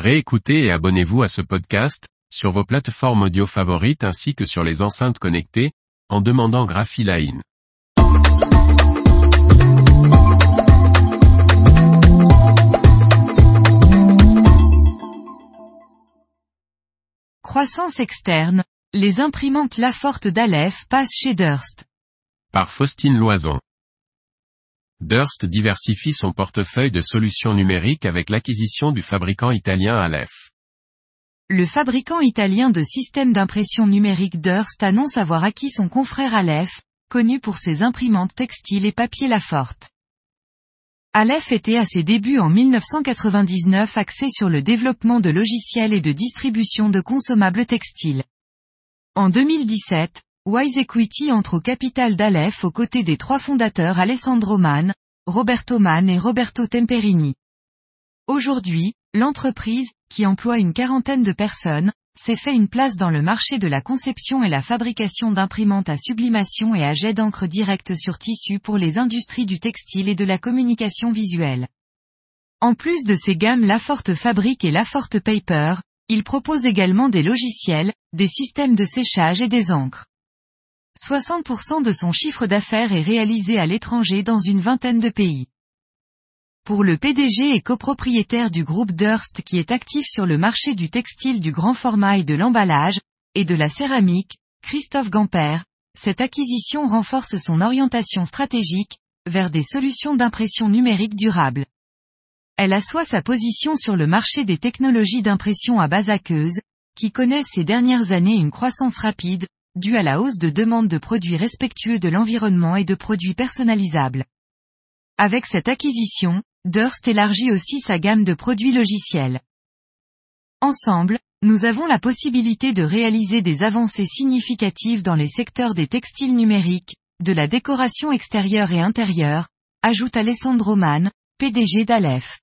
Réécoutez et abonnez-vous à ce podcast, sur vos plateformes audio favorites ainsi que sur les enceintes connectées, en demandant Graphiline. Croissance externe, les imprimantes Laforte d'Aleph passent chez Durst. Par Faustine Loison. Durst diversifie son portefeuille de solutions numériques avec l'acquisition du fabricant italien Aleph. Le fabricant italien de systèmes d'impression numérique Durst annonce avoir acquis son confrère Aleph, connu pour ses imprimantes textiles et papier Laforte. Aleph était à ses débuts en 1999 axé sur le développement de logiciels et de distribution de consommables textiles. En 2017, Wise Equity entre au capital d'Aleph aux côtés des trois fondateurs Alessandro Mann, Roberto Mann et Roberto Temperini. Aujourd'hui, l'entreprise, qui emploie une quarantaine de personnes, s'est fait une place dans le marché de la conception et la fabrication d'imprimantes à sublimation et à jet d'encre direct sur tissu pour les industries du textile et de la communication visuelle. En plus de ces gammes Laforte Fabrique et Laforte Paper, il propose également des logiciels, des systèmes de séchage et des encres. 60% de son chiffre d'affaires est réalisé à l'étranger dans une vingtaine de pays. Pour le PDG et copropriétaire du groupe Durst qui est actif sur le marché du textile du grand format et de l'emballage, et de la céramique, Christophe Gamper, cette acquisition renforce son orientation stratégique, vers des solutions d'impression numérique durable. Elle assoit sa position sur le marché des technologies d'impression à base aqueuse, qui connaissent ces dernières années une croissance rapide, due à la hausse de demande de produits respectueux de l'environnement et de produits personnalisables. Avec cette acquisition, Durst élargit aussi sa gamme de produits logiciels. Ensemble, nous avons la possibilité de réaliser des avancées significatives dans les secteurs des textiles numériques, de la décoration extérieure et intérieure, ajoute Alessandro Mann, PDG d'Aleph.